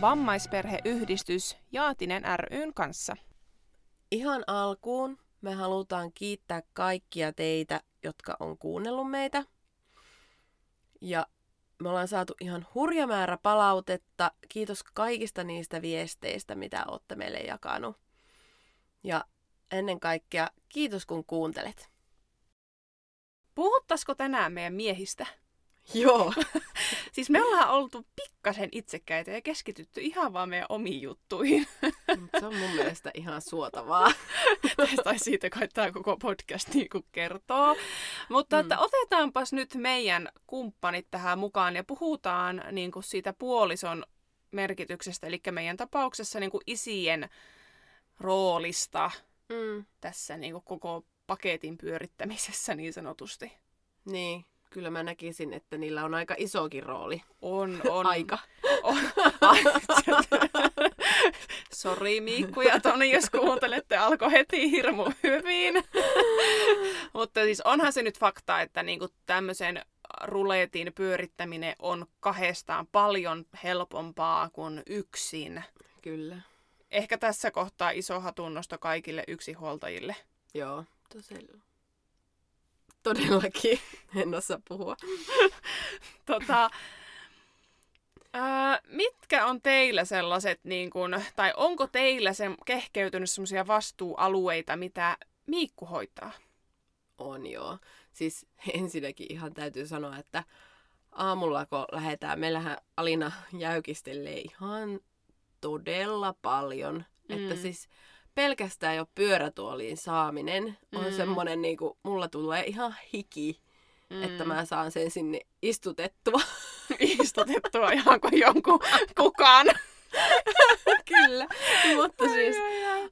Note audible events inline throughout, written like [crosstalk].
Vammaisperheyhdistys Jaatinen ryn kanssa. Ihan alkuun me halutaan kiittää kaikkia teitä, jotka on kuunnellut meitä. Ja me ollaan saatu ihan hurja määrä palautetta. Kiitos kaikista niistä viesteistä, mitä olette meille jakanut. Ja ennen kaikkea kiitos kun kuuntelet. Puhuttaisiko tänään meidän miehistä? Joo. [laughs] siis me ollaan oltu pikkasen itsekäitä ja keskitytty ihan vaan meidän omiin juttuihin. Se on mun mielestä ihan suotavaa. [laughs] tai siitä kai tämä koko podcast niin kuin kertoo. Mutta mm. että otetaanpas nyt meidän kumppanit tähän mukaan ja puhutaan niin kuin siitä puolison merkityksestä, eli meidän tapauksessa niin kuin isien roolista mm. tässä niin kuin koko paketin pyörittämisessä niin sanotusti. Niin, kyllä mä näkisin, että niillä on aika isokin rooli. On, on. Aika. On. [laughs] Sori Miikku ja Toni, jos kuuntelette, alkoi heti hirmu hyvin. [laughs] Mutta siis onhan se nyt fakta, että niinku tämmöisen ruletin pyörittäminen on kahdestaan paljon helpompaa kuin yksin. Kyllä. Ehkä tässä kohtaa iso hatunnosto kaikille yksihuoltajille. Joo, tosiaan. Todellakin. [laughs] En osaa puhua. [laughs] tota, ää, mitkä on teillä sellaiset, niin kun, tai onko teillä se kehkeytynyt sellaisia vastuualueita, mitä Miikku hoitaa? On joo. Siis [laughs] ensinnäkin ihan täytyy sanoa, että aamulla kun lähdetään, meillähän Alina jäykistelee ihan todella paljon. Mm. Että siis pelkästään jo pyörätuoliin saaminen on mm. semmoinen, niin kuin, mulla tulee ihan hiki, mm. että mä saan sen sinne istutettua. [laughs] istutettua ihan kuin jonkun kukaan. [laughs] Kyllä, mutta siis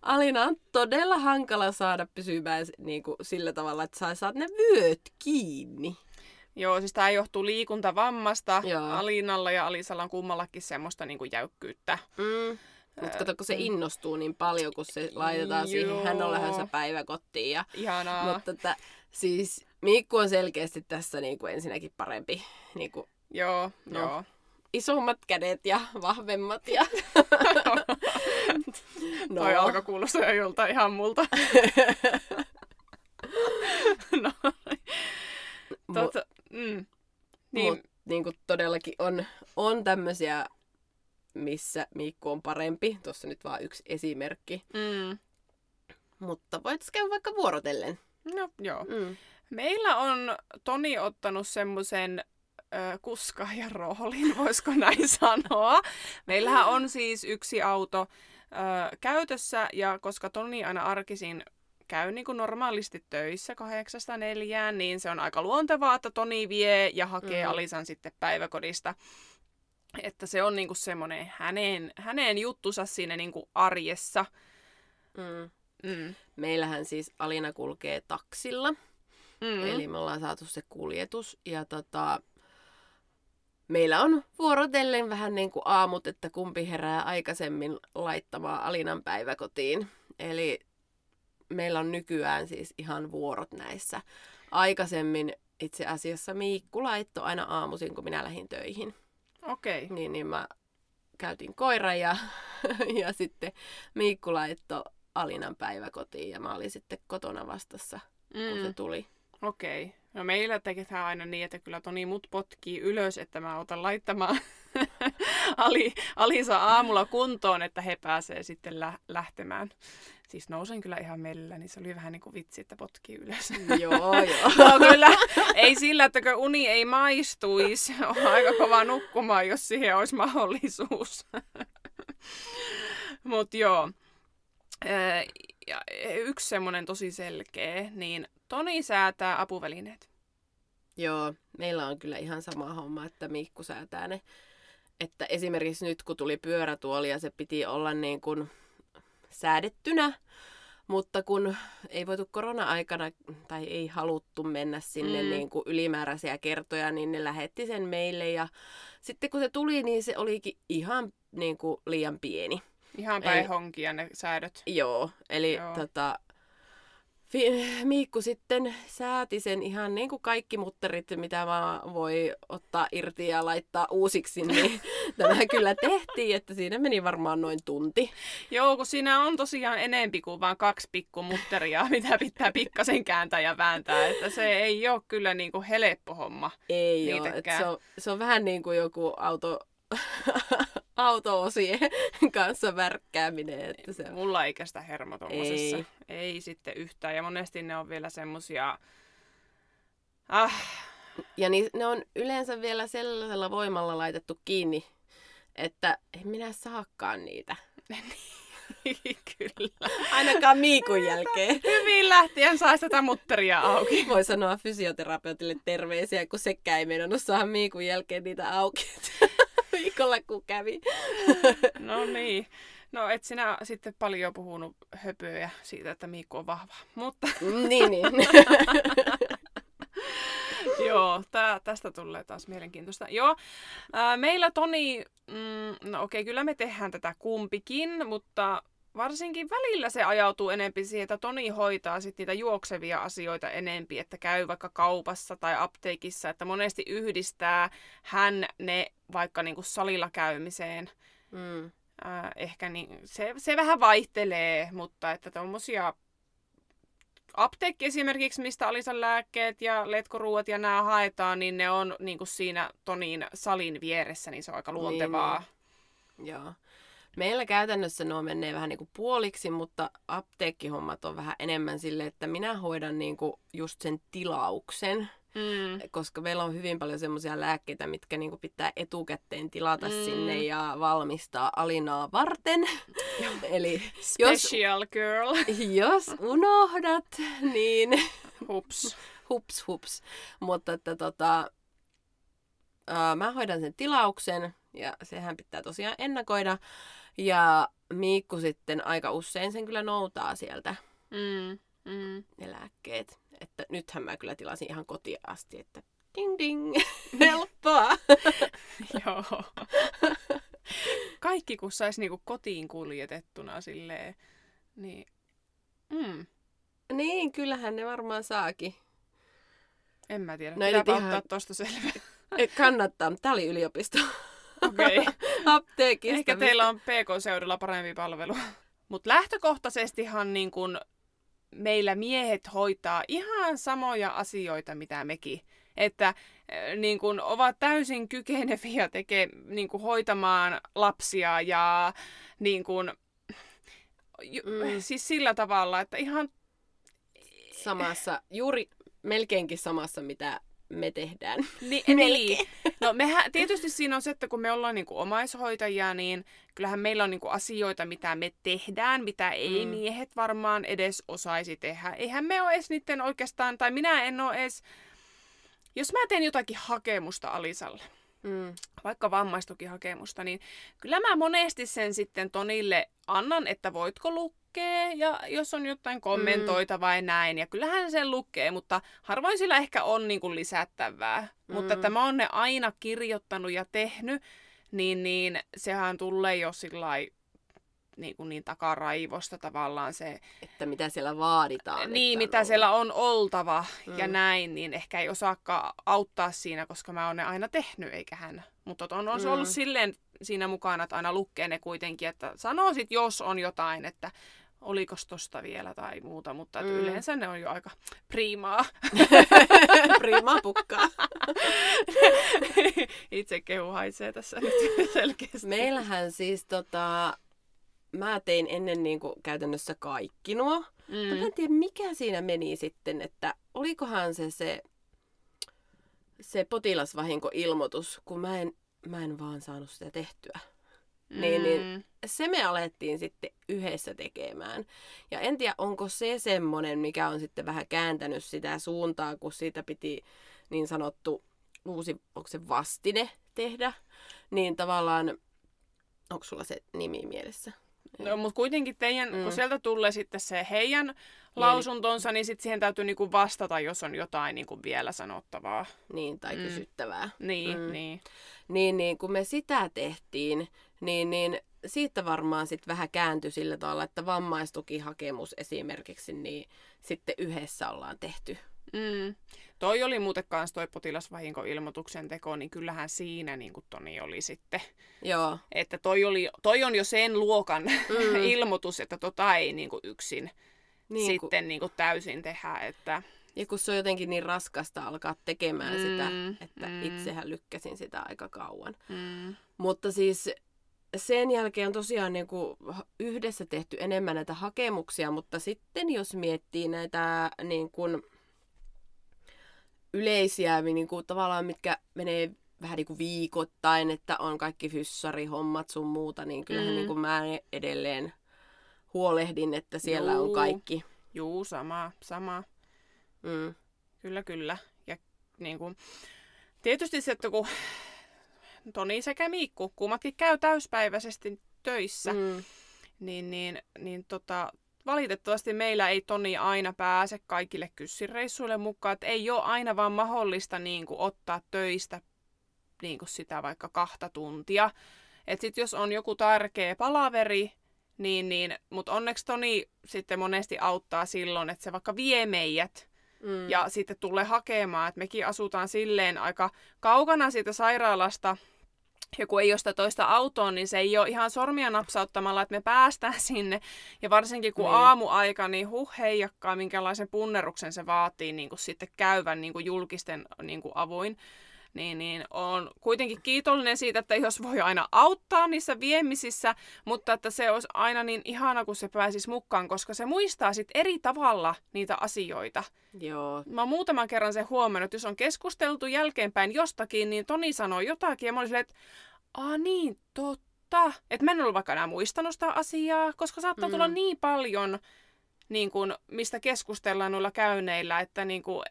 Alina on todella hankala saada pysymään niin kuin, sillä tavalla, että sä saat ne vyöt kiinni. Joo, siis tämä johtuu liikuntavammasta. Joo. Alinalla ja Alisalla on kummallakin semmoista niin kuin jäykkyyttä. Mm. Mutta kato, kun se innostuu niin paljon, kun se laitetaan Joo. siihen, hän on lähdössä päiväkotiin. Ja, Ihanaa. Mutta että, siis Mikku on selkeästi tässä niin kuin ensinnäkin parempi. Niin kuin, joo, no, joo. Isommat kädet ja vahvemmat. Ja... [laughs] no. Toi alkoi kuulostaa jolta ihan multa. [laughs] no. Tota, mm. niin. Mut, niin kuin todellakin on, on tämmöisiä missä Mikko on parempi. Tuossa nyt vaan yksi esimerkki. Mm. Mutta voit käydä vaikka vuorotellen. No joo. Mm. Meillä on Toni ottanut semmoisen kuskaajan roolin, [laughs] voisiko näin sanoa. Meillähän on siis yksi auto ö, käytössä ja koska Toni aina arkisin käy niin kuin normaalisti töissä kahdeksasta neljään, niin se on aika luontevaa, että Toni vie ja hakee mm. Alisan sitten päiväkodista. Että se on niinku semmoinen hänen, hänen juttusa siinä niinku arjessa. Mm. Mm. Meillähän siis Alina kulkee taksilla. Mm. Eli me ollaan saatu se kuljetus. Ja tota, meillä on vuorotellen vähän niin kuin aamut, että kumpi herää aikaisemmin laittamaan Alinan päiväkotiin. Eli meillä on nykyään siis ihan vuorot näissä. Aikaisemmin itse asiassa Miikku laittoi aina aamuisin, kun minä lähdin töihin. Okei. Okay. Niin, niin mä käytin koiran ja, [laughs] ja sitten Miikku laittoi Alinan päiväkotiin ja mä olin sitten kotona vastassa, mm. kun se mm. tuli. Okei. Okay. No meillä teketään aina niin, että kyllä Toni mut potkii ylös, että mä otan laittamaan [laughs] Ali, Alisa aamulla kuntoon, että he pääsee sitten lä- lähtemään. Siis nousen kyllä ihan mellillä, niin se oli vähän niin kuin vitsi, että potkii ylös. joo, joo. [laughs] no, kyllä, ei sillä, että uni ei maistuisi. On aika kova nukkumaan, jos siihen olisi mahdollisuus. [laughs] Mutta joo. Ja yksi semmoinen tosi selkeä, niin Toni säätää apuvälineet. Joo, meillä on kyllä ihan sama homma, että Mikku säätää ne että esimerkiksi nyt kun tuli pyörätuoli ja se piti olla niin kuin säädettynä, mutta kun ei voitu korona-aikana tai ei haluttu mennä sinne mm. niin kuin ylimääräisiä kertoja, niin ne lähetti sen meille. Ja sitten kun se tuli, niin se olikin ihan niin kuin liian pieni. Ihan päin honkia ne säädöt. Joo, eli joo. Tota, Miikku sitten sääti sen ihan niin kuin kaikki mutterit, mitä mä voi ottaa irti ja laittaa uusiksi, niin [laughs] tämä kyllä tehtiin, että siinä meni varmaan noin tunti. Joo, kun siinä on tosiaan enempi kuin vain kaksi pikkumutteria, [laughs] mitä pitää pikkasen kääntää ja vääntää, että se ei ole kyllä niin kuin helppo homma. Ei ole, se on, se on vähän niin kuin joku auto [laughs] auto-osien [laughs] kanssa värkkääminen. Että se... Mulla ei kestä hermo Ei. ei sitten yhtään. Ja monesti ne on vielä semmosia... Ah. Ja niin, ne on yleensä vielä sellaisella voimalla laitettu kiinni, että en minä saakaan niitä. [laughs] Kyllä. Ainakaan Miikun jälkeen. Hyvin lähtien saa tätä mutteria auki. [laughs] Voi sanoa fysioterapeutille terveisiä, kun sekään ei meinannut saada Miikun jälkeen niitä auki viikolla, kun kävi. [laughs] No niin. No et sinä sitten paljon puhunut höpöjä siitä, että Miikku on vahva. Mutta... niin, niin. [laughs] Joo, tää, tästä tulee taas mielenkiintoista. Joo, ää, meillä Toni, mm, no okei, kyllä me tehdään tätä kumpikin, mutta varsinkin välillä se ajautuu enempi siihen, että Toni hoitaa sit niitä juoksevia asioita enempi, että käy vaikka kaupassa tai apteekissa, että monesti yhdistää hän ne vaikka niinku salilla käymiseen. Mm. Äh, ehkä niin, se, se vähän vaihtelee, mutta että tuommoisia apteekki esimerkiksi, mistä Alisan lääkkeet ja letkoruuat ja nämä haetaan, niin ne on niin kuin siinä Tonin salin vieressä, niin se on aika luontevaa. Niin, niin. Joo. Meillä käytännössä nuo menee vähän niin kuin puoliksi, mutta apteekkihommat on vähän enemmän sille, että minä hoidan niin kuin just sen tilauksen. Mm. Koska meillä on hyvin paljon semmoisia lääkkeitä, mitkä niinku pitää etukäteen tilata mm. sinne ja valmistaa Alinaa varten. [laughs] Eli Special jos, girl. [laughs] Jos unohdat, niin... [laughs] Hups. hups, hups. Mutta että tota, uh, mä hoidan sen tilauksen ja sehän pitää tosiaan ennakoida. Ja Miikku sitten aika usein sen kyllä noutaa sieltä mm, mm. ne lääkkeet. Että nythän mä kyllä tilasin ihan kotiin asti, että ding ding, [laughs] helppoa. [laughs] Joo. Kaikki kun saisi niinku kotiin kuljetettuna silleen, niin... Mm. Niin, kyllähän ne varmaan saakin. En mä tiedä. No, Pitääpä ihan... ottaa tosta selvä. Kannattaa. Tää oli yliopisto. Okei. Okay. [laughs] Apteekista. Ehkä teillä on PK-seudulla parempi palvelu. Mutta lähtökohtaisestihan niin kun meillä miehet hoitaa ihan samoja asioita, mitä mekin. Että niin kun, ovat täysin kykeneviä teke, niin kun, hoitamaan lapsia ja niin kun, mm. siis sillä tavalla, että ihan samassa, juuri melkeinkin samassa, mitä me tehdään. [laughs] [laughs] Ni, niin. No mehän, tietysti siinä on se, että kun me ollaan niin kuin omaishoitajia, niin kyllähän meillä on niin kuin asioita, mitä me tehdään, mitä ei mm. miehet varmaan edes osaisi tehdä. Eihän me ole edes niiden oikeastaan, tai minä en ole edes, jos mä teen jotakin hakemusta Alisalle, mm. vaikka vammaistukihakemusta, niin kyllä mä monesti sen sitten Tonille annan, että voitko lukea lukee ja jos on jotain kommentoita mm. näin. Ja kyllähän sen lukee, mutta harvoin sillä ehkä on niin kuin lisättävää. Mm. Mutta että mä oon ne aina kirjoittanut ja tehnyt, niin, niin sehän tulee jo sillä niin, kuin niin takaraivosta tavallaan se... Että mitä siellä vaaditaan. Niin, mitä on siellä on oltava mm. ja näin, niin ehkä ei osaakaan auttaa siinä, koska mä oon ne aina tehnyt, eikä hän. Mutta on, on se mm. ollut silleen siinä mukana, että aina lukee ne kuitenkin, että sanoo sit, jos on jotain, että oliko tosta vielä tai muuta, mutta mm. yleensä ne on jo aika priimaa. [laughs] priimaa pukkaa. [laughs] Itse kehu haisee tässä nyt [laughs] selkeästi. Meillähän siis tota, mä tein ennen niin kuin käytännössä kaikki nuo. Mm. Mä en tiedä mikä siinä meni sitten, että olikohan se se, se potilasvahinkoilmoitus, kun mä en, mä en vaan saanut sitä tehtyä. Mm. Niin, niin mm. se me alettiin sitten yhdessä tekemään. Ja en tiedä, onko se semmonen, mikä on sitten vähän kääntänyt sitä suuntaa, kun siitä piti niin sanottu uusi, onko se vastine tehdä, niin tavallaan, onko sulla se nimi mielessä? No, mutta kuitenkin teidän, mm. kun sieltä tulee sitten se heidän lausuntonsa, niin sitten siihen täytyy niinku vastata, jos on jotain niinku vielä sanottavaa. Niin, tai mm. kysyttävää. Niin, mm. niin. Niin, niin, kun me sitä tehtiin, niin, niin siitä varmaan sitten vähän kääntyi sillä tavalla, että vammaistukihakemus esimerkiksi, niin sitten yhdessä ollaan tehty. Mm. Toi oli muuten kanssa toi potilasvahinkoilmoituksen teko, niin kyllähän siinä niin kuin Toni oli sitten. Joo. Että toi, oli, toi on jo sen luokan mm. [laughs] ilmoitus, että tota ei niin kuin yksin niin, sitten kun... niin kuin täysin tehdä. Että... Ja kun se on jotenkin niin raskasta alkaa tekemään mm, sitä, että mm. itsehän lykkäsin sitä aika kauan. Mm. Mutta siis sen jälkeen on tosiaan niin kuin yhdessä tehty enemmän näitä hakemuksia, mutta sitten jos miettii näitä niin kuin yleisiä, niin kuin tavallaan mitkä menee vähän niin kuin viikoittain, että on kaikki fyssarihommat sun muuta, niin kyllähän mm. niin kuin mä edelleen huolehdin, että siellä Juu. on kaikki. Juu, sama, sama. Mm. Kyllä, kyllä. Ja niin kuin, tietysti se, että kun Toni sekä Miikku, kummatkin käy täyspäiväisesti töissä, mm. niin, niin, niin tota, valitettavasti meillä ei Toni aina pääse kaikille kyssireissuille mukaan. Että ei ole aina vaan mahdollista niin kuin, ottaa töistä niin kuin sitä vaikka kahta tuntia. Et sit jos on joku tärkeä palaveri, niin, niin, mutta onneksi Toni sitten monesti auttaa silloin, että se vaikka vie meidät mm. ja sitten tulee hakemaan. Että mekin asutaan silleen aika kaukana siitä sairaalasta, ja kun ei ole sitä toista autoa, niin se ei ole ihan sormia napsauttamalla, että me päästään [laughs] sinne. Ja varsinkin kun niin. aamuaika, niin huh heijakkaa, minkälaisen punneruksen se vaatii niin kuin sitten käyvän niin kuin julkisten niin kuin avuin niin, niin on kuitenkin kiitollinen siitä, että jos voi aina auttaa niissä viemisissä, mutta että se olisi aina niin ihana, kun se pääsisi mukaan, koska se muistaa sitten eri tavalla niitä asioita. Joo. Mä muutaman kerran sen huomannut, että jos on keskusteltu jälkeenpäin jostakin, niin Toni sanoo jotakin ja mä olin että Aa niin, totta. Että mä en ollut vaikka enää muistanut sitä asiaa, koska saattaa mm. tulla niin paljon niin kuin, mistä keskustellaan noilla käyneillä, että niin kuin,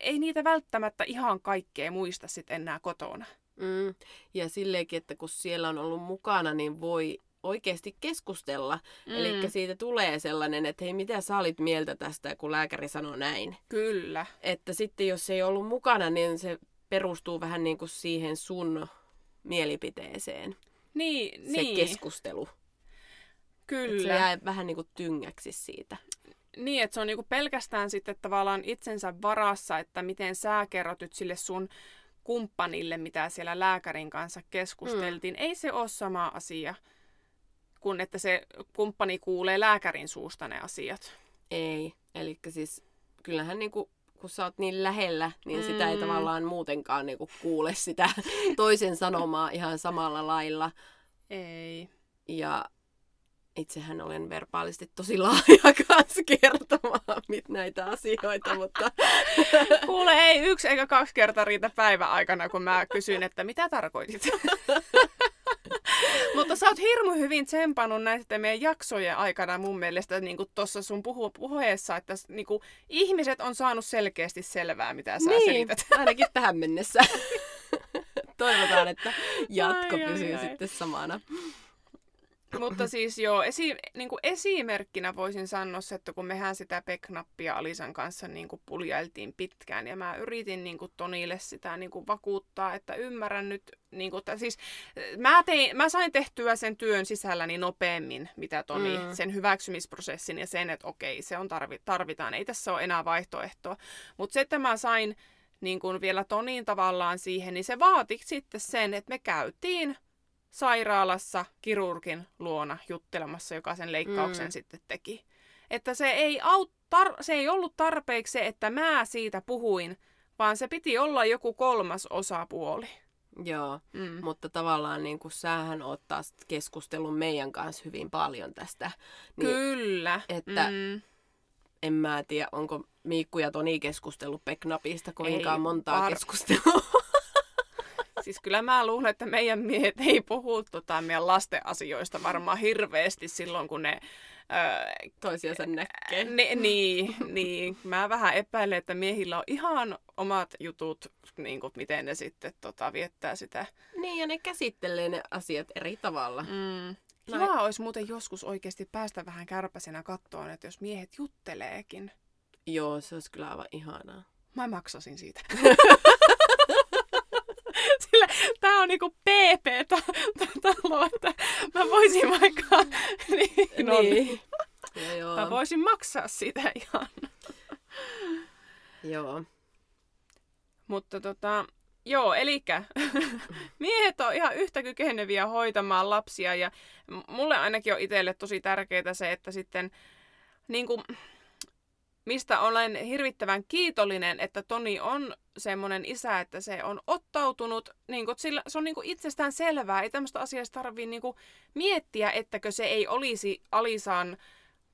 ei niitä välttämättä ihan kaikkea muista sitten enää kotona. Mm. Ja silleenkin, että kun siellä on ollut mukana, niin voi oikeasti keskustella. Mm. Eli siitä tulee sellainen, että hei, mitä sä olit mieltä tästä, kun lääkäri sanoi näin. Kyllä. Että sitten jos ei ollut mukana, niin se perustuu vähän niin kuin siihen sun mielipiteeseen. Niin, se niin. keskustelu. Kyllä. Että se jää vähän niin kuin tyngäksi siitä. Niin, että se on niinku pelkästään sitten tavallaan itsensä varassa, että miten sä kerrot nyt sille sun kumppanille, mitä siellä lääkärin kanssa keskusteltiin. Mm. Ei se ole sama asia kuin että se kumppani kuulee lääkärin suusta ne asiat. Ei, eli siis kyllähän niinku, kun sä oot niin lähellä, niin mm. sitä ei mm. tavallaan muutenkaan niinku kuule sitä [laughs] toisen sanomaa ihan samalla lailla. Ei. Ja itsehän olen verbaalisti tosi laaja [laughs] kanssa kertomaan mit näitä asioita, mutta... [laughs] Kuule, ei yksi eikä kaksi kertaa riitä päivän aikana, kun mä kysyn, että mitä tarkoitit. [laughs] mutta sä oot hirmu hyvin tsempannut näistä meidän jaksojen aikana mun mielestä niin tuossa sun puhu- puheessa, että niin kuin, ihmiset on saanut selkeästi selvää, mitä sä niin, selität. ainakin tähän mennessä. Toivotaan, että jatko ai, pysyy ai, ai. sitten samana. Mutta siis joo, esi, niin kuin esimerkkinä voisin sanoa että kun mehän sitä peknappia Alisan kanssa niin kuin puljailtiin pitkään ja mä yritin niin kuin Tonille sitä niin kuin vakuuttaa, että ymmärrän nyt, niin kuin, että siis mä, tein, mä sain tehtyä sen työn sisälläni nopeammin, mitä Toni, mm. sen hyväksymisprosessin ja sen, että okei, se on tarvi, tarvitaan, ei tässä ole enää vaihtoehtoa. Mutta se, että mä sain niin kuin vielä Toniin tavallaan siihen, niin se vaati sitten sen, että me käytiin sairaalassa kirurgin luona juttelemassa, joka sen leikkauksen mm. sitten teki. Että se ei, aut, tar- se ei ollut tarpeeksi se, että mä siitä puhuin, vaan se piti olla joku kolmas osapuoli. Joo, mm. mutta tavallaan niin kuin sähän oot taas keskustellut meidän kanssa hyvin paljon tästä. Niin, Kyllä. Että mm. en mä tiedä, onko Miikku ja Toni keskustellut Peknapista kovinkaan montaa var... keskustelua. [laughs] Siis kyllä mä luulen, että meidän miehet ei puhu tota meidän lasten asioista varmaan hirveästi silloin, kun ne Öö, Toisiansa näkee. Ne, niin, niin, mä vähän epäilen, että miehillä on ihan omat jutut, niin kuin, miten ne sitten tota, viettää sitä. Niin, ja ne käsittelee ne asiat eri tavalla. Mm. Kiva Näin. olisi muuten joskus oikeasti päästä vähän kärpäsenä kattoon, että jos miehet jutteleekin. Joo, se olisi kyllä aivan ihanaa. Mä maksasin siitä. [laughs] Sillä tää on niinku PP-talo, että mä voisin vaikka... [laughs] niin, no, niin. Ja [laughs] joo. Mä voisin maksaa sitä ihan. joo. Mutta tota, joo, eli [laughs] miehet on ihan yhtä kykeneviä hoitamaan lapsia ja mulle ainakin on itselle tosi tärkeää se, että sitten niin kuin, mistä olen hirvittävän kiitollinen, että Toni on semmoinen isä, että se on ottautunut, niin kuin, sillä se on niin kuin itsestään selvää, ei tämmöistä asiasta tarvitse niin kuin, miettiä, ettäkö se ei olisi Alisan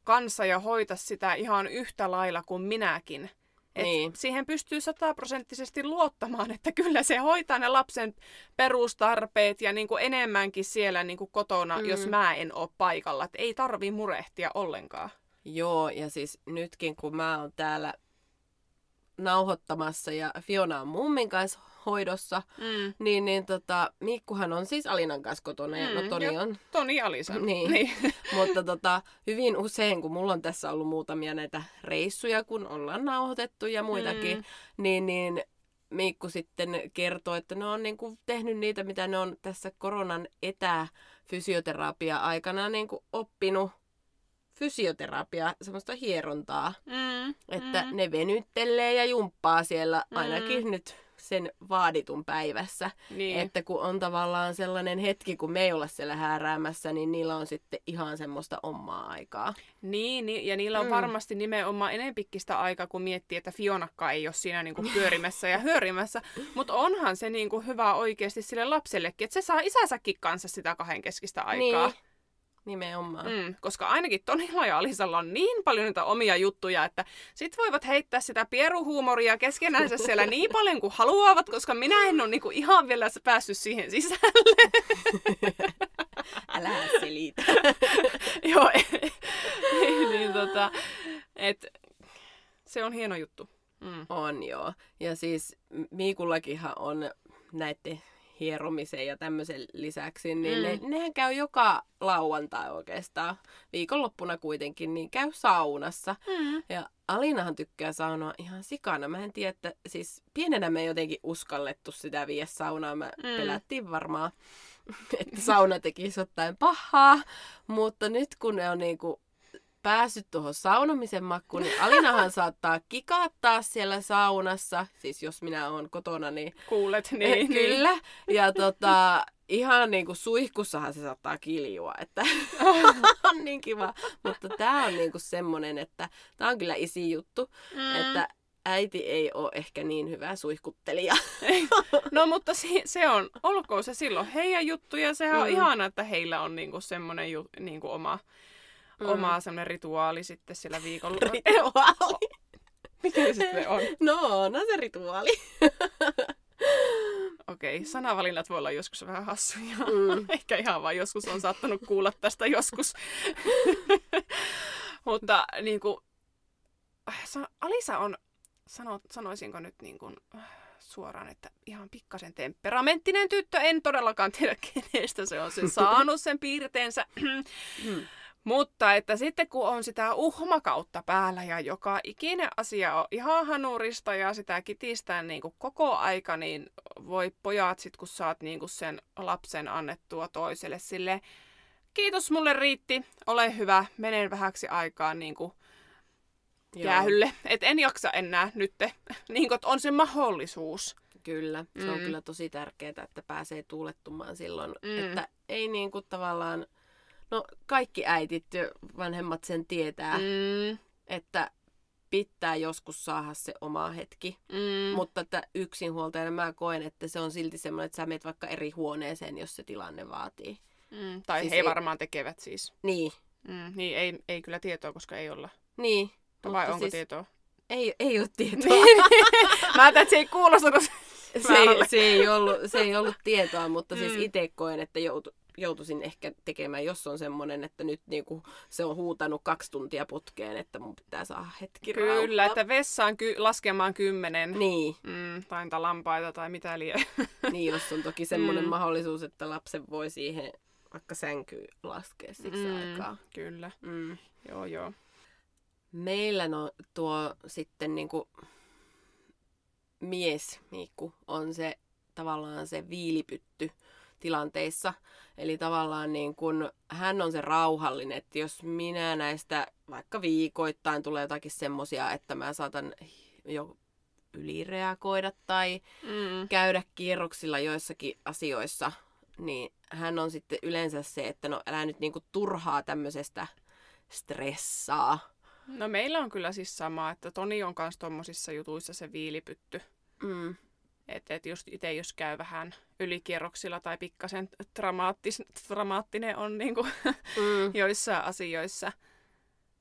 kanssa ja hoita sitä ihan yhtä lailla kuin minäkin. Et niin. Siihen pystyy sataprosenttisesti luottamaan, että kyllä se hoitaa ne lapsen perustarpeet ja niin kuin enemmänkin siellä niin kuin kotona, mm. jos mä en ole paikalla. Et ei tarvi murehtia ollenkaan. Joo, ja siis nytkin kun mä oon täällä nauhoittamassa ja Fiona on mummin kanssa hoidossa, mm. niin, niin tota, Mikkuhan on siis Alinan kanssa kotona ja no mm, no Toni on... Toni Alisa. [laughs] Niin, niin. [laughs] mutta tota, hyvin usein, kun mulla on tässä ollut muutamia näitä reissuja, kun ollaan nauhoitettu ja muitakin, mm. niin, niin Mikku sitten kertoo, että ne on niin kuin tehnyt niitä, mitä ne on tässä koronan etäfysioterapia-aikana niin kuin oppinut fysioterapia, semmoista hierontaa. Mm, että mm. ne venyttelee ja jumppaa siellä ainakin mm. nyt sen vaaditun päivässä. Niin. Että kun on tavallaan sellainen hetki, kun me ei olla siellä hääräämässä, niin niillä on sitten ihan semmoista omaa aikaa. Niin, niin ja niillä on mm. varmasti nimenomaan enempikkistä aikaa, kun miettii, että Fionakka ei ole siinä niinku pyörimässä ja hyörimässä. Mutta onhan se niinku hyvä oikeasti sille lapsellekin, että se saa isänsäkin kanssa sitä kahdenkeskistä aikaa. Niin. Nimenomaan. Mm, koska ainakin Tonilla ja Alisalla on niin paljon niitä omia juttuja, että sit voivat heittää sitä pieruhuumoria keskenänsä siellä niin paljon kuin haluavat, koska minä en ole niinku ihan vielä päässyt siihen sisälle. [laughs] Älä selitä. [laughs] joo, niin tota, et, se on hieno juttu. Mm. On joo. Ja siis Miikullakinhan on näiden hieromisen ja tämmöisen lisäksi, niin mm. ne, nehän käy joka lauantai oikeastaan. Viikonloppuna kuitenkin, niin käy saunassa. Mm. Ja Alinahan tykkää saunoa ihan sikana. Mä en tiedä, että siis pienenä me ei jotenkin uskallettu sitä vie saunaan. Mä mm. pelättiin varmaan, [laughs] että sauna tekisi jotain pahaa. Mutta nyt kun ne on niinku päässyt tuohon saunomisen makkuun, niin Alinahan [laughs] saattaa kikaattaa siellä saunassa. Siis jos minä olen kotona, niin... Kuulet, niin. Eh, kyllä. Ja tota, ihan niin kuin suihkussahan se saattaa kiljua, että [laughs] on niin kiva. Mutta tämä on niin kuin semmoinen, että tämä on kyllä isi juttu, mm. että äiti ei ole ehkä niin hyvä suihkuttelija. no mutta se, se on, olkoon se silloin heidän juttu ja sehän mm. on ihana, että heillä on niinku semmoinen ju, niinku oma mm. oma semmoinen rituaali sitten siellä viikolla. [laughs] Rituaali? [laughs] Mikä se sitten on? No, no se rituaali. [laughs] Okei, okay, sanavalinnat voi olla joskus vähän hassuja. Mm. Ehkä ihan vaan joskus on saattanut kuulla tästä joskus. Mutta niin kuin, Alisa on, sano, sanoisinko nyt niin kuin, suoraan, että ihan pikkasen temperamenttinen tyttö. En todellakaan tiedä, kenestä se on sen saanut sen piirteensä. Mm. Mutta että sitten kun on sitä uhmakautta päällä ja joka ikinen asia on ihan hanurista ja sitä kitistää niin kuin koko aika, niin voi pojat sitten kun saat niin kuin sen lapsen annettua toiselle sille kiitos mulle riitti, ole hyvä, menen vähäksi aikaa niin kuin jäähylle. Et en jaksa enää nyt, [laughs] niin kuin, on se mahdollisuus. Kyllä, se mm. on kyllä tosi tärkeää, että pääsee tuulettumaan silloin, mm. että ei niin kuin tavallaan No kaikki äitit ja vanhemmat sen tietää, mm. että pitää joskus saada se oma hetki. Mm. Mutta että yksinhuoltajana mä koen, että se on silti semmoinen, että sä menet vaikka eri huoneeseen, jos se tilanne vaatii. Mm. Tai siis he ei... varmaan tekevät siis. Niin. Mm. Niin, ei, ei kyllä tietoa, koska ei olla. Niin. Vai onko siis... tietoa? Ei, ei ole tietoa. Niin. [laughs] mä ajattelin, että se ei kuulostanut se, ei, se, ei ollut, se ei ollut tietoa, mutta siis mm. siis itse koen, että joutu, joutuisin ehkä tekemään, jos on semmoinen, että nyt niinku se on huutanut kaksi tuntia putkeen, että mun pitää saada hetki Kyllä, että vessaan ky- laskemaan kymmenen. Niin. Mm, tai lampaita tai mitä liian. [laughs] niin, jos on toki semmoinen mm. mahdollisuus, että lapsen voi siihen vaikka sänky laskea siksi mm, aikaa. Kyllä. Mm. Joo, joo. Meillä no, tuo sitten niinku mies Miikku on se tavallaan se viilipytty tilanteissa. Eli tavallaan niin kun hän on se rauhallinen, että jos minä näistä vaikka viikoittain tulee jotakin semmosia, että mä saatan jo ylireagoida tai mm. käydä kierroksilla joissakin asioissa, niin hän on sitten yleensä se, että no älä nyt niinku turhaa tämmöisestä stressaa. No meillä on kyllä siis sama, että Toni on kanssa tommosissa jutuissa se viilipytty. Mm. Että et just itse jos käy vähän ylikierroksilla tai pikkasen dramaattis, dramaattinen on niin kuin [laughs] mm. joissain asioissa,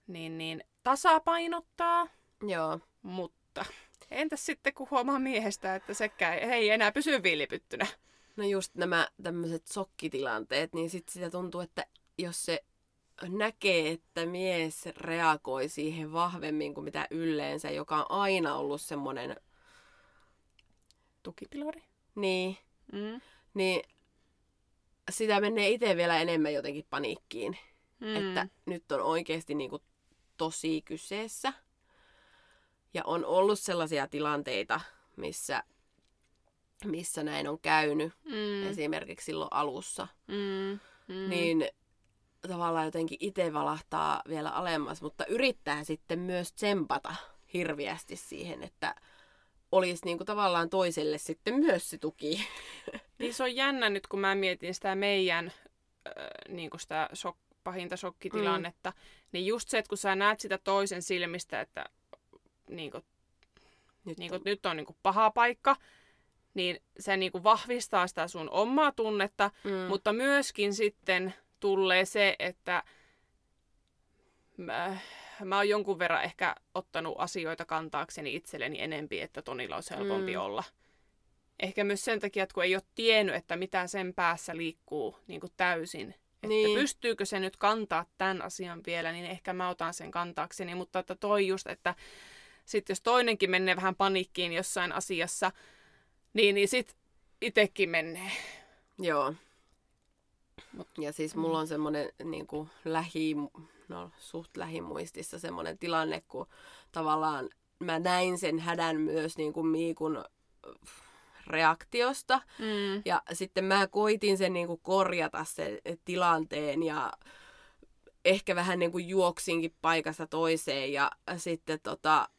niin, niin tasapainottaa. Joo. Mutta entäs sitten kun huomaa miehestä, että sekään ei enää pysy viilipyttynä? No just nämä tämmöiset sokkitilanteet, niin sitten sitä tuntuu, että jos se näkee, että mies reagoi siihen vahvemmin kuin mitä yleensä, joka on aina ollut semmoinen tukipilari. Niin. Mm. Niin sitä menee itse vielä enemmän jotenkin paniikkiin. Mm. Että nyt on oikeasti niinku tosi kyseessä. Ja on ollut sellaisia tilanteita, missä, missä näin on käynyt. Mm. Esimerkiksi silloin alussa. Mm. Mm. Niin tavallaan jotenkin itse valahtaa vielä alemmas, mutta yrittää sitten myös tsempata hirviästi siihen, että olisi niin kuin tavallaan toiselle sitten myös se tuki. [laughs] Niin se on jännä nyt, kun mä mietin sitä meidän äh, niin kuin sitä sok, pahinta shokkitilannetta, mm. niin just se, että kun sä näet sitä toisen silmistä, että niin kuin, nyt, niin kuin, on. nyt on niin kuin paha paikka, niin se niin kuin vahvistaa sitä sun omaa tunnetta, mm. mutta myöskin sitten tulee se, että mä, mä oon jonkun verran ehkä ottanut asioita kantaakseni itselleni enempi, että Tonilla olisi helpompi mm. olla. Ehkä myös sen takia, että kun ei ole tiennyt, että mitä sen päässä liikkuu niin kuin täysin. Että niin. pystyykö se nyt kantaa tämän asian vielä, niin ehkä mä otan sen kantaakseni. Mutta että toi just, että sitten jos toinenkin menee vähän paniikkiin jossain asiassa, niin, niin sitten itsekin menee. Joo. Ja siis mulla on semmoinen niin lähi, no, suht lähimuistissa semmoinen tilanne, kun tavallaan mä näin sen hädän myös niin kuin Miikun reaktiosta. Mm. Ja sitten mä koitin sen niin kuin korjata sen tilanteen ja ehkä vähän niin kuin juoksinkin paikasta toiseen ja sitten tota,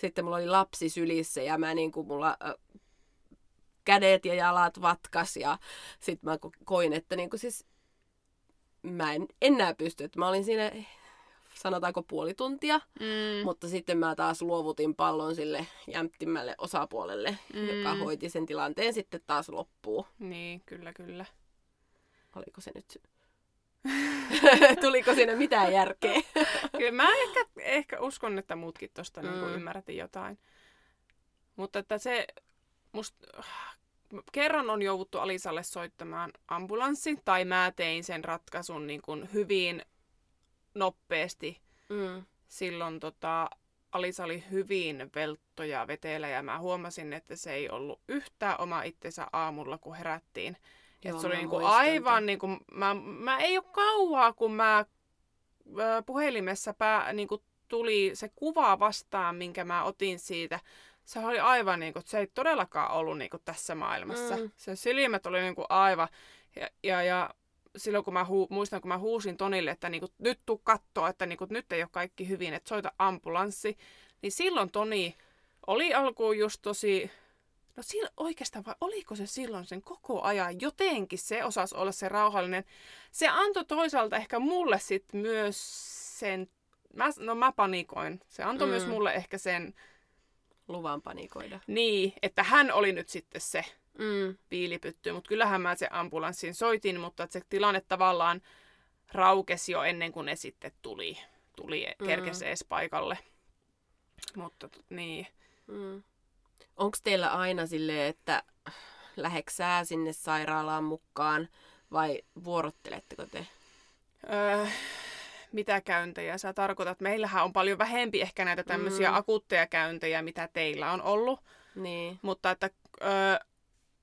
sitten mulla oli lapsi sylissä ja mä niin kuin mulla kädet ja jalat vatkas ja sitten mä koin, että niin kuin siis mä en enää pysty, että mä olin siinä sanotaanko puoli tuntia, mm. mutta sitten mä taas luovutin pallon sille jämptimmälle osapuolelle, mm. joka hoiti sen tilanteen sitten taas loppuu. Niin, kyllä, kyllä. Oliko se nyt... [laughs] Tuliko siinä mitään järkeä? [laughs] kyllä mä ehkä, ehkä uskon, että muutkin tuosta mm. niin ymmärrätin jotain. Mutta että se, musta, kerran on jouduttu Alisalle soittamaan ambulanssi, tai mä tein sen ratkaisun niin kuin hyvin nopeasti. Mm. Silloin tota, Alisa oli hyvin velttoja vetelä ja mä huomasin, että se ei ollut yhtään oma itsensä aamulla, kun herättiin. Joo, se oli niinku aivan, niinku, mä, mä ei ole kauaa, kun mä äh, puhelimessa pää, niinku, tuli se kuva vastaan, minkä mä otin siitä se oli aivan niin kuin, se ei todellakaan ollut niin kuin tässä maailmassa. Mm. Sen silmät oli niin kuin aivan, ja, ja, ja silloin kun mä huu, muistan, kun mä huusin Tonille, että niin kuin, nyt tuu katsoa, että niin kuin, nyt ei ole kaikki hyvin, että soita ambulanssi, niin silloin Toni oli alkuun just tosi, no sillä, oikeastaan vai oliko se silloin sen koko ajan, jotenkin se osasi olla se rauhallinen. Se antoi toisaalta ehkä mulle sitten myös sen, mä, no mä panikoin, se antoi mm. myös mulle ehkä sen, luvan panikoida. Niin, että hän oli nyt sitten se mm. piilipytty, mutta kyllähän mä se ambulanssin soitin, mutta se tilanne tavallaan raukesi jo ennen kuin ne sitten tuli, tuli mm. kerkesi edes paikalle. Mutta niin. Mm. Onko teillä aina silleen, että läheksää sinne sairaalaan mukaan vai vuorotteletteko te? Öö, mitä käyntejä sä tarkoitat? Meillähän on paljon vähempi ehkä näitä tämmöisiä mm. akuutteja käyntejä, mitä teillä on ollut. Niin. Mutta että öö,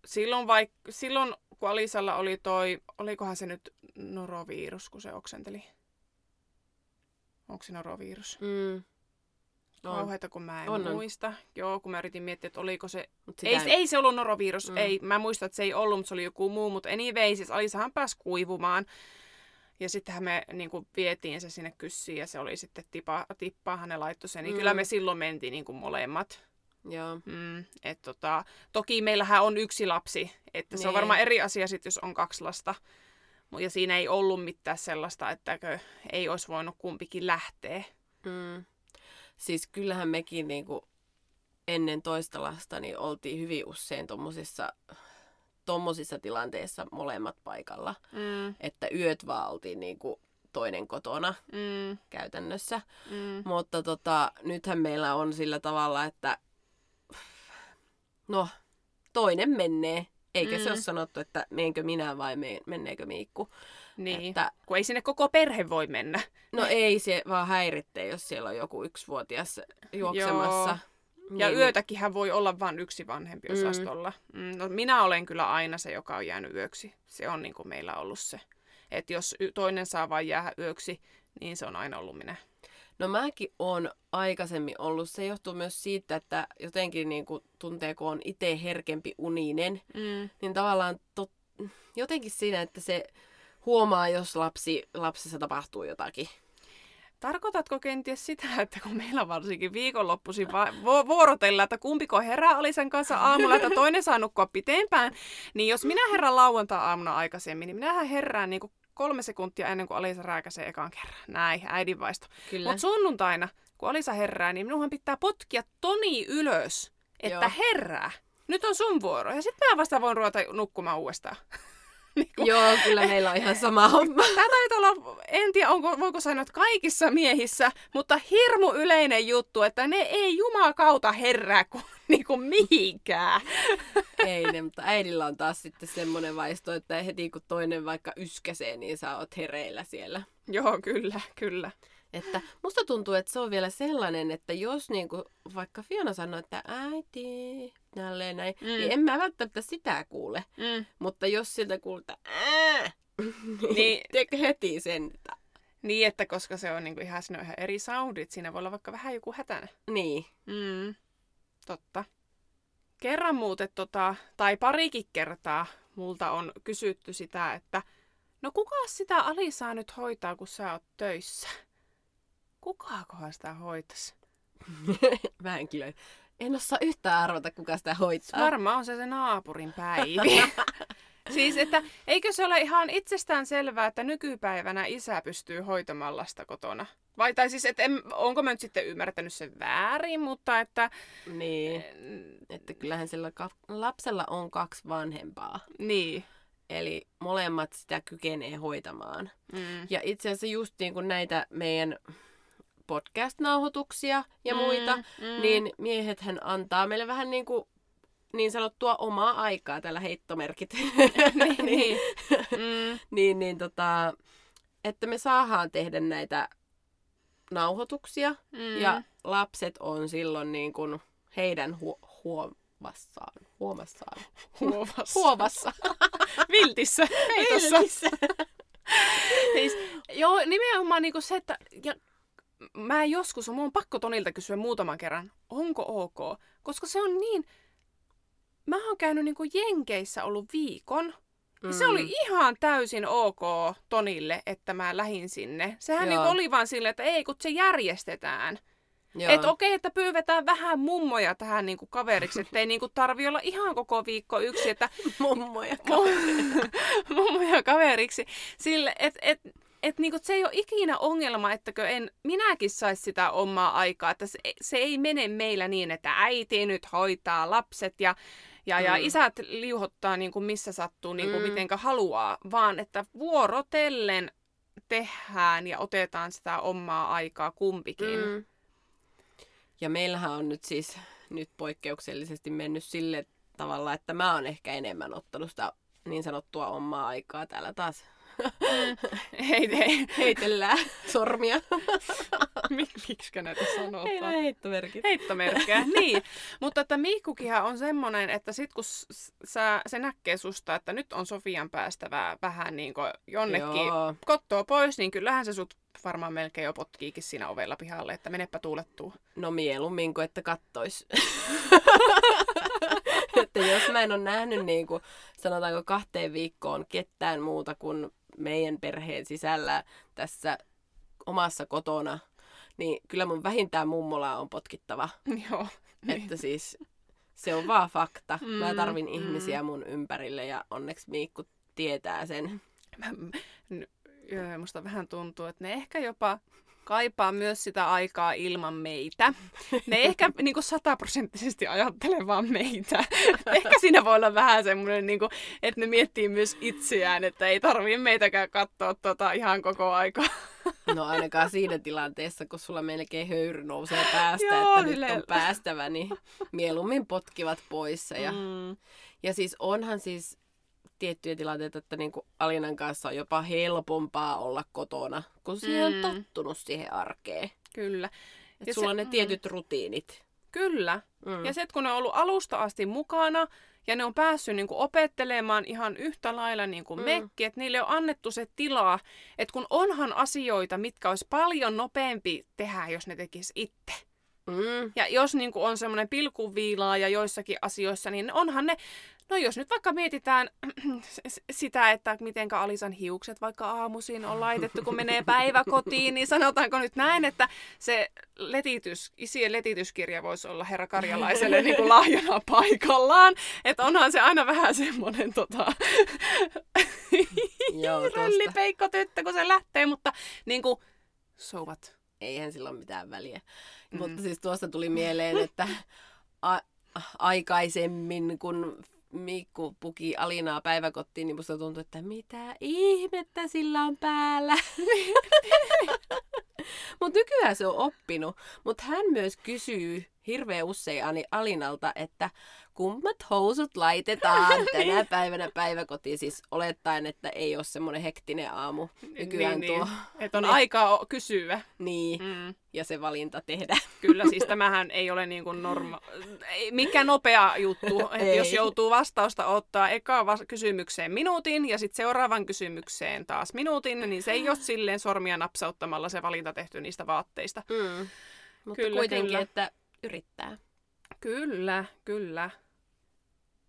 silloin, vaik- silloin, kun Alisalla oli toi, olikohan se nyt norovirus, kun se oksenteli? Onko se norovirus? Mm. On. Kauheita, kun mä en on, on. muista. Joo, kun mä yritin miettiä, että oliko se... Ei, sitä ei se ollut norovirus, mm. ei. Mä muistan, että se ei ollut, mutta se oli joku muu. Mutta anyway, siis Alisahan pääsi kuivumaan. Ja sittenhän me niin kuin, vietiin se sinne kyssiin ja se oli sitten tipa, tippaahan ne laittoi sen. Niin Mm. kyllä me silloin mentiin niin kuin molemmat. Joo. Mm, et tota, toki meillähän on yksi lapsi, että se on Niin. varmaan eri asia sit, jos on kaksi lasta. Ja siinä ei ollut mitään sellaista, että ei olisi voinut kumpikin lähteä. Mm. Siis kyllähän mekin niinku ennen toista lasta niin oltiin hyvin usein tommosissa, tommosissa tilanteissa molemmat paikalla. Mm, Että yöt vaan oltiin niinku toinen kotona mm, käytännössä. mm, Mutta tota, nythän meillä on sillä tavalla, että no, toinen menee. Eikä mm. se ole sanottu, että meenkö minä vai me, menneekö Miikku. niin. Että, Kun ei sinne koko perhe voi mennä. no ei se vaan häiritte, jos siellä on joku yksivuotias juoksemassa. Ja Niin, yötäkinhän voi olla vain yksi vanhempi Mm. osastolla. Mm, no, minä olen kyllä aina se, joka on jäänyt yöksi. Se on niin kuin meillä ollut se. Että jos toinen saa vain jäädä yöksi, niin se on aina ollut minä. No mäkin on aikaisemmin ollut. Se johtuu myös siitä, että jotenkin niin kuin tuntee, kun on itse herkempi uninen, Mm. niin tavallaan tot, jotenkin siinä, että se huomaa, jos lapsi, lapsessa tapahtuu jotakin. Tarkoitatko kenties sitä, että kun meillä varsinkin viikonloppuisin va- vu- vuorotellaan, että kumpiko herää Alisen kanssa aamulla, että toinen saa nukkua pitempään, niin jos minä herään lauantai-aamuna aikaisemmin, niin minähän herään niin kuin kolme sekuntia ennen kuin Alisa rääkäsee ekan kerran. Näin, äidinvaisto. Mutta sunnuntaina, kun Alisa herää, niin minunhan pitää potkia Toni ylös, että Joo. herää. Nyt on sun vuoro. Ja sitten mä vasta voin ruveta nukkumaan uudestaan. Niin kun, Joo, kyllä meillä on ihan sama [laughs] homma. Tämä taitaa olla, en tiedä onko, voiko sanoa, että kaikissa miehissä, mutta hirmu yleinen juttu, että ne ei jumakauta herää kuin, [laughs] niin kuin mihinkään. [laughs] Ei ne, mutta äidillä on taas sitten semmoinen vaisto, että heti kun toinen vaikka yskäsee, niin sä oot hereillä siellä. Joo, kyllä, kyllä. Että musta tuntuu, että se on vielä sellainen, että jos niinku, vaikka Fiona sanoo, että äiti, tälleen näin, mm. Niin en mä välttämättä sitä kuule. Mm. Mutta jos siltä kuulta ää, [laughs] niin Niin. teekö heti sen, että Niin, että koska se on niin kuin ihan, siinä on ihan eri soundit, siinä voi olla vaikka vähän joku hätänä. niin. Mm. Totta. Kerran muuten, tota, tai parikin kertaa multa on kysytty sitä, että no kuka sitä Alisaa nyt hoitaa, kun sä oot töissä? Kukakohan sitä hoitaisi? [laughs] mä en kyllä, en osaa yhtään arvata, kuka sitä hoitaa. Varmaan on se se naapurin Päivi. [laughs] siis, että eikö se ole ihan itsestään selvää, että nykypäivänä isä pystyy hoitamaan lasta kotona? Vai tai siis, että en, onko mä nyt sitten ymmärtänyt sen väärin, mutta että... Niin, että kyllähän sillä ka- lapsella on kaksi vanhempaa. Niin. Eli molemmat sitä kykenee hoitamaan. Mm. Ja itse asiassa just niin kuin näitä meidän podcast-nauhoituksia ja muita, mm. niin miehethän antaa meille vähän niin kuin niin sanottua omaa aikaa, tällä heittomerkit. [laughs] niin, [laughs] niin. Mm. niin, niin tota, että me saadaan tehdä näitä nauhoituksia Mm. ja lapset on silloin niin kuin heidän hu- huomassaan. Huomassaan. Huovassa. [laughs] Huovassa. Viltissä. Viltissä. siis, joo, nimenomaan niinku se, että... Ja mä joskus, mun on pakko Tonilta kysyä muutaman kerran, onko ok? Koska se on niin... Mä oon käynyt niinku Jenkeissä ollut viikon. Mm. Se oli ihan täysin ok Tonille, että mä lähin sinne. Sehän Joo. niinku oli vaan silleen, että ei, kun se järjestetään. Että okei, että pyydetään vähän mummoja tähän niinku kaveriksi, [laughs] ettei niinku tarvi olla ihan koko viikko yksi, että [laughs] Mummoja. mu- [laughs] mummoja kaveriksi. Sille, että et, et niinku, se ei ole ikinä ongelma, ettäkö en minäkin saisi sitä omaa aikaa. Että se, se ei mene meillä niin, että äiti nyt hoitaa lapset ja, ja, ja Mm. isät liuhottaa niinku missä sattuu, niinku Mm. mitenkä haluaa, vaan että vuorotellen tehdään ja otetaan sitä omaa aikaa kumpikin. Mm. Ja meillähän on nyt siis nyt poikkeuksellisesti mennyt sille tavalla, että mä oon ehkä enemmän ottanut sitä niin sanottua omaa aikaa täällä taas [laughs] hei, hei. heitellään sormia. [laughs] Mik, miksi näitä sanotaan? Ei näin heittomerkit. Heittomerkkejä, [laughs] niin. Mutta että Miikkukinhan on semmoinen, että sit kun sä, se näkee susta, että nyt on Sofian päästävää vähän niin kuin jonnekin Joo. kottoa pois, niin kyllähän se sut varmaan melkein jo potkiikin siinä ovella pihalle, että menepä tuulettuu. No mieluummin kuin että kattois. [laughs] että jos mä en ole nähnyt niin kuin, sanotaanko kahteen viikkoon ketään muuta kuin meidän perheen sisällä tässä omassa kotona, niin kyllä mun vähintään mummola on potkittava. Joo. Niin. Että siis se on vaan fakta. Mm, mä tarvin mm. ihmisiä mun ympärille ja onneksi Miikku tietää sen. Mä, musta vähän tuntuu, että ne ehkä jopa kaipaa myös sitä aikaa ilman meitä. Ne ehkä [laughs] niin kuin sataprosenttisesti ajattele vaan meitä. [laughs] Ehkä siinä voi olla vähän semmoinen, niin kuin, että ne miettii myös itseään, että ei tarvii meitäkään katsoa tota ihan koko aikaa. [laughs] No ainakaan siinä tilanteessa, kun sulla melkein höyry nousee päästä, Joo, että nyt on päästävä, niin mieluummin potkivat poissa. Ja, mm. ja siis onhan siis tiettyjä tilanteita, että niin kuin Alinan kanssa on jopa helpompaa olla kotona, kun siihen mm. on tottunut siihen arkeen. Kyllä. Et ja sulla se, on ne mm. tietyt mm. rutiinit. Kyllä. Mm. Ja se, kun ne on ollut alusta asti mukana ja ne on päässyt niin kuin opettelemaan ihan yhtä lailla niin kuin mm. mekki, että niille on annettu se tilaa, että kun onhan asioita, mitkä olisi paljon nopeampi tehdä, jos ne tekisi itse. Mm. Ja jos niin kuin on semmoinen pilkuviilaa ja joissakin asioissa, niin onhan ne No jos nyt vaikka mietitään [clears throat] sitä, että miten Alisan hiukset vaikka aamuisin on laitettu, kun menee päiväkotiin, niin sanotaanko nyt näin, että se letitys, isien letityskirja voisi olla herra Karjalaiselle niin kuin lahjana [laughs] paikallaan. Että onhan se aina vähän semmoinen tota, [laughs] röllipeikko tyttö, kun se lähtee, mutta niin kuin, so what? Eihän sillä ole mitään väliä. Mm. Mutta siis tuosta tuli mieleen, että a- aikaisemmin, kun Mikku puki Alinaa päiväkottiin, niin musta tuntui, että mitä ihmettä sillä on päällä. [laughs] Mutta nykyään se on oppinut. Mutta hän myös kysyy hirveän usein Alinalta, että kummat housut laitetaan [laughs] niin. tänä päivänä päiväkotiin, siis olettaen, että ei ole semmoinen hektinen aamu nykyään niin, tuo. Niin. Että on ne... aikaa kysyä. Niin, mm. ja se valinta tehdä. Kyllä, siis [laughs] tämähän ei ole niin kuin norma... Mikä nopea juttu, [laughs] että jos joutuu vastausta ottaa eka vas- kysymykseen minuutin ja sitten seuraavan kysymykseen taas minuutin, niin se ei ole silleen sormia napsauttamalla se valinta tehty niistä vaatteista. Mm. Mutta kyllä, kuitenkin, kyllä. että yrittää. Kyllä, kyllä.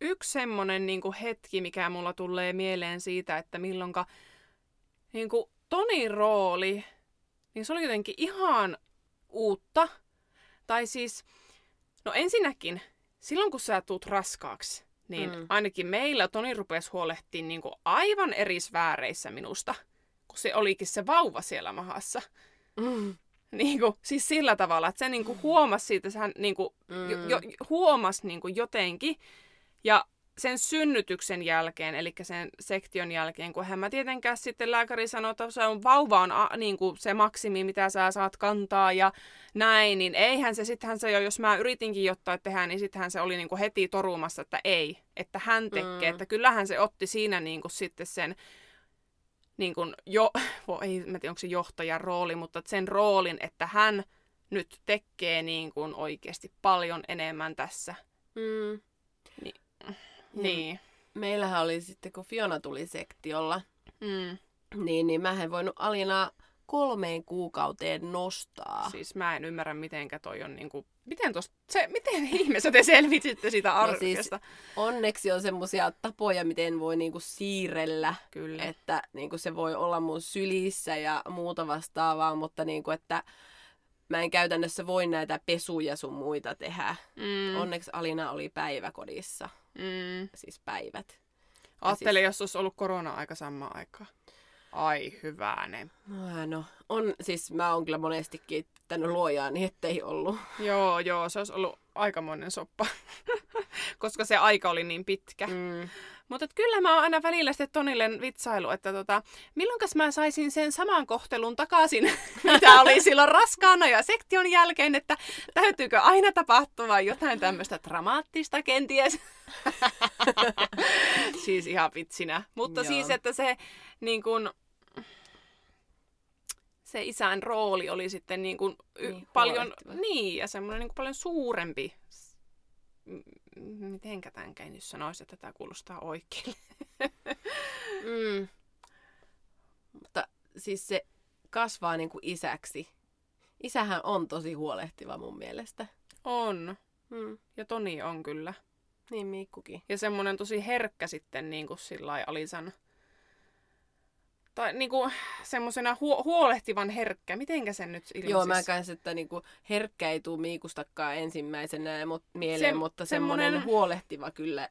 Yksi semmonen niin hetki, mikä mulla tulee mieleen siitä, että milloinka niin kuin Tonin rooli, niin se oli jotenkin ihan uutta. Tai siis, no ensinnäkin, silloin kun sä tuut raskaaksi, niin mm. ainakin meillä Toni rupesi huolehtimaan niin kuin aivan eri sfääreissä minusta, kun se olikin se vauva siellä mahassa. Mm. [laughs] Niin kuin, siis sillä tavalla, että se niin kuin huomasi siitä, hän niin kuin, mm. jo, jo, huomasi niin kuin jotenkin. Ja sen synnytyksen jälkeen, eli sen sektion jälkeen, kun hän mä tietenkään sitten lääkäri sanoi, että se on, vauva on a, niin kuin se maksimi, mitä sä saat kantaa ja näin, niin eihän se, sittenhän se jo, jos mä yritinkin jotain tehdä, niin sittenhän se oli niin kuin heti torumassa, että ei, että hän tekee, mm. että kyllähän se otti siinä niin kuin sitten sen niin kuin jo, [laughs] ei mä tiedä onko se johtajan rooli, mutta sen roolin, että hän nyt tekee niin kuin oikeasti paljon enemmän tässä. Mm. Niin. niin. Meillähän oli sitten, kun Fiona tuli sektiolla, mm. niin, niin mä en voinut Alina kolmeen kuukauteen nostaa. Siis mä en ymmärrä, mitenkä toi on niinku, miten tosta, se, miten [laughs] ihmeessä te selvitsitte sitä arkesta? No siis, onneksi on semmosia tapoja, miten voi niinku siirrellä, Kyllä. että niinku se voi olla mun sylissä ja muuta vastaavaa, mutta niinku, että mä en käytännössä voi näitä pesuja sun muita tehdä. Mm. Onneksi Alina oli päiväkodissa, mm. siis päivät. Ajattelin, siis... jos olisi ollut korona-aika samaan aikaan. Ai hyvänen. No, on, siis mä oon kyllä monesti kiittänyt luojaa niin ettei ollut. Joo, joo, se olisi ollut aikamoinen soppa, [laughs] koska se aika oli niin pitkä. Mm. Mutta kyllä mä oon aina välillä sitten Tonille vitsailu, että tota, milloinkas mä saisin sen saman kohtelun takaisin, [laughs] mitä oli silloin raskaana ja sektion jälkeen, että täytyykö aina tapahtua jotain tämmöistä dramaattista kenties. [laughs] siis ihan vitsinä. Mutta Joo. siis, että se niin kun, se isän rooli oli sitten niin kuin niin, paljon, niin, ja semmoinen niin kuin paljon suurempi. Mitenkä tämänkäin nyt sanoisi, että tämä kuulostaa oikein. [laughs] mm. Mutta siis se kasvaa niin kuin isäksi. Isähän on tosi huolehtiva mun mielestä. On. Mm. Ja Toni on kyllä. Niin Miikkukin. Ja semmoinen tosi herkkä sitten niin kuin sillä Alisan tai niinku semmoisena huo- huolehtivan herkkä. Mitenkä sen nyt ilmaisisi? Joo, mä kanssa, että niinku herkkä ei tule Miikustakaan ensimmäisenä mut, mieleen, Se, mutta semmoinen semmonen... huolehtiva kyllä.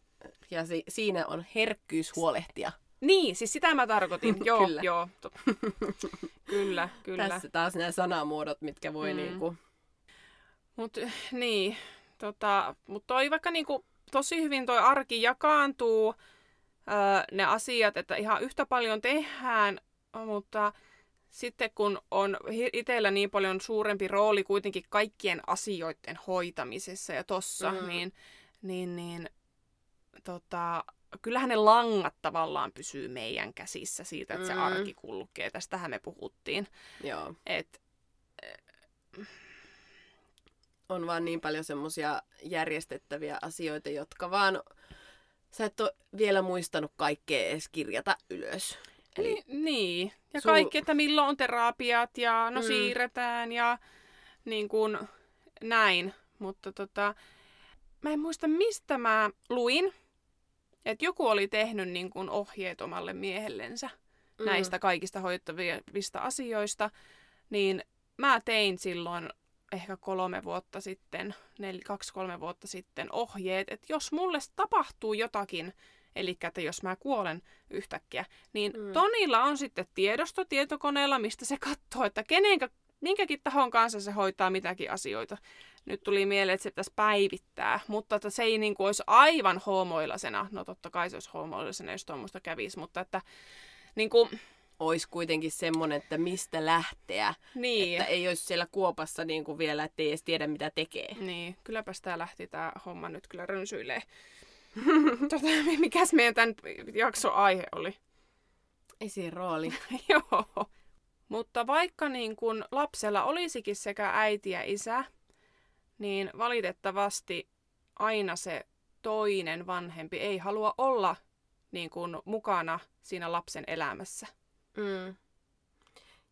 Ja si- siinä on herkkyys huolehtia. Niin, siis sitä mä tarkoitin. [laughs] joo, kyllä. joo. [laughs] Kyllä, kyllä. Tässä taas nämä sanamuodot, mitkä voi mm. niinku... Mut niin, tota, mut toi vaikka niinku tosi hyvin toi arki jakaantuu ne asiat, että ihan yhtä paljon tehdään, mutta sitten kun on itsellä niin paljon suurempi rooli kuitenkin kaikkien asioiden hoitamisessa ja tossa, mm. niin, niin, niin tota, kyllähän ne langat tavallaan pysyy meidän käsissä siitä, että mm. se arki kulkee. Tästähän me puhuttiin. Joo. Et, on vaan niin paljon semmoisia järjestettäviä asioita, jotka vaan sä et ole vielä muistanut kaikkea edes kirjata ylös. Eli Ni, niin, ja sul... kaikki, että milloin on terapiat ja no mm. siirretään ja niin kuin näin. Mutta tota, mä en muista mistä mä luin, että joku oli tehnyt niin kuin ohjeet omalle miehellensä mm. näistä kaikista hoittavista asioista, niin mä tein silloin ehkä kolme vuotta sitten, nel, kaksi-kolme vuotta sitten ohjeet, että jos mulle tapahtuu jotakin, eli että jos mä kuolen yhtäkkiä, niin mm. Tonilla on sitten tiedosto tietokoneella, mistä se katsoo, että kenenkä, minkäkin tahon kanssa se hoitaa mitäkin asioita. Nyt tuli mieleen, että se pitäisi päivittää, mutta että se ei niin kuin olisi aivan homoilasena. No totta kai se olisi homoilasena, jos tuommoista kävisi, mutta että niin kuin, olisi kuitenkin semmoinen, että mistä lähteä. Niin. Että ei olisi siellä kuopassa niin kuin vielä, ettei edes tiedä mitä tekee. Niin, kylläpä tämä lähti tämä homma nyt kyllä rönsyilee. [laughs] tota, mikäs meidän tämän jakso aihe oli? Esirooli. [laughs] Joo. Mutta vaikka niin kun lapsella olisikin sekä äiti ja isä, niin valitettavasti aina se toinen vanhempi ei halua olla niin kun mukana siinä lapsen elämässä. Mm.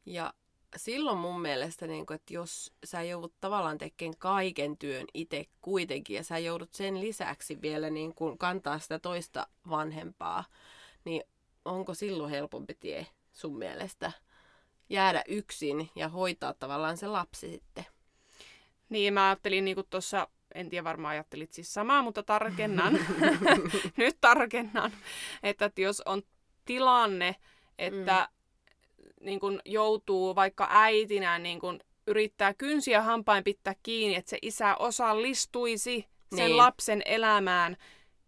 Ja silloin mun mielestä, niin kun, että jos sä joudut tavallaan tekemään kaiken työn itse kuitenkin ja sä joudut sen lisäksi vielä niin kun kantaa sitä toista vanhempaa, niin onko silloin helpompi tie sun mielestä jäädä yksin ja hoitaa tavallaan se lapsi sitten? Niin, mä ajattelin niin tuossa, en tiedä varmaan ajattelit siis samaa, mutta tarkennan, [laughs] [laughs] nyt tarkennan, että, että jos on tilanne, että mm. niin kun joutuu vaikka äitinä niin kun yrittää kynsiä hampain pitää kiinni, että se isä osallistuisi sen niin. lapsen elämään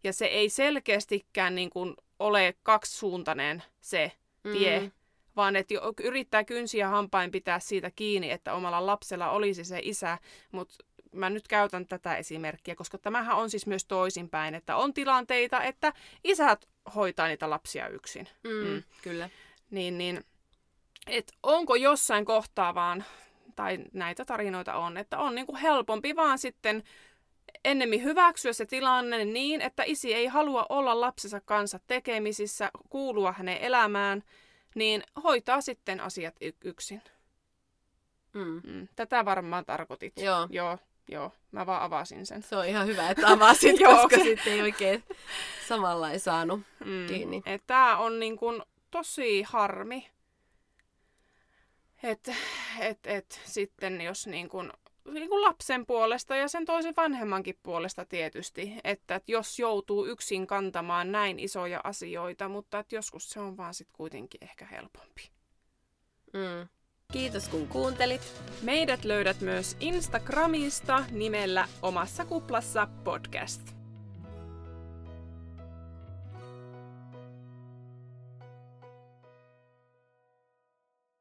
ja se ei selkeästikään niin kun ole kaksisuuntainen se tie, mm. vaan että yrittää kynsiä hampain pitää siitä kiinni, että omalla lapsella olisi se isä, mutta mä nyt käytän tätä esimerkkiä, koska tämähän on siis myös toisinpäin, että on tilanteita, että isät hoitaa niitä lapsia yksin. Mm, mm. Kyllä. Niin, niin et onko jossain kohtaa vaan, tai näitä tarinoita on, että on niinku helpompi vaan sitten ennemmin hyväksyä se tilanne niin, että isi ei halua olla lapsensa kanssa tekemisissä, kuulua hänen elämään, niin hoitaa sitten asiat y- yksin. Mm. Mm. Tätä varmaan tarkoitit. Joo. Joo. Joo, mä vaan avasin sen. Se on ihan hyvä, että avasit, [laughs] koska sitten ei oikein samalla ei saanut mm. kiinni. Tämä on niin kun tosi harmi, että et, et, sitten jos niin kun, niin kun lapsen puolesta ja sen toisen vanhemmankin puolesta tietysti, että et jos joutuu yksin kantamaan näin isoja asioita, mutta et joskus se on vaan sitten kuitenkin ehkä helpompi. Mm. Kiitos kun kuuntelit. Meidät löydät myös Instagramista nimellä Omassa kuplassa podcast.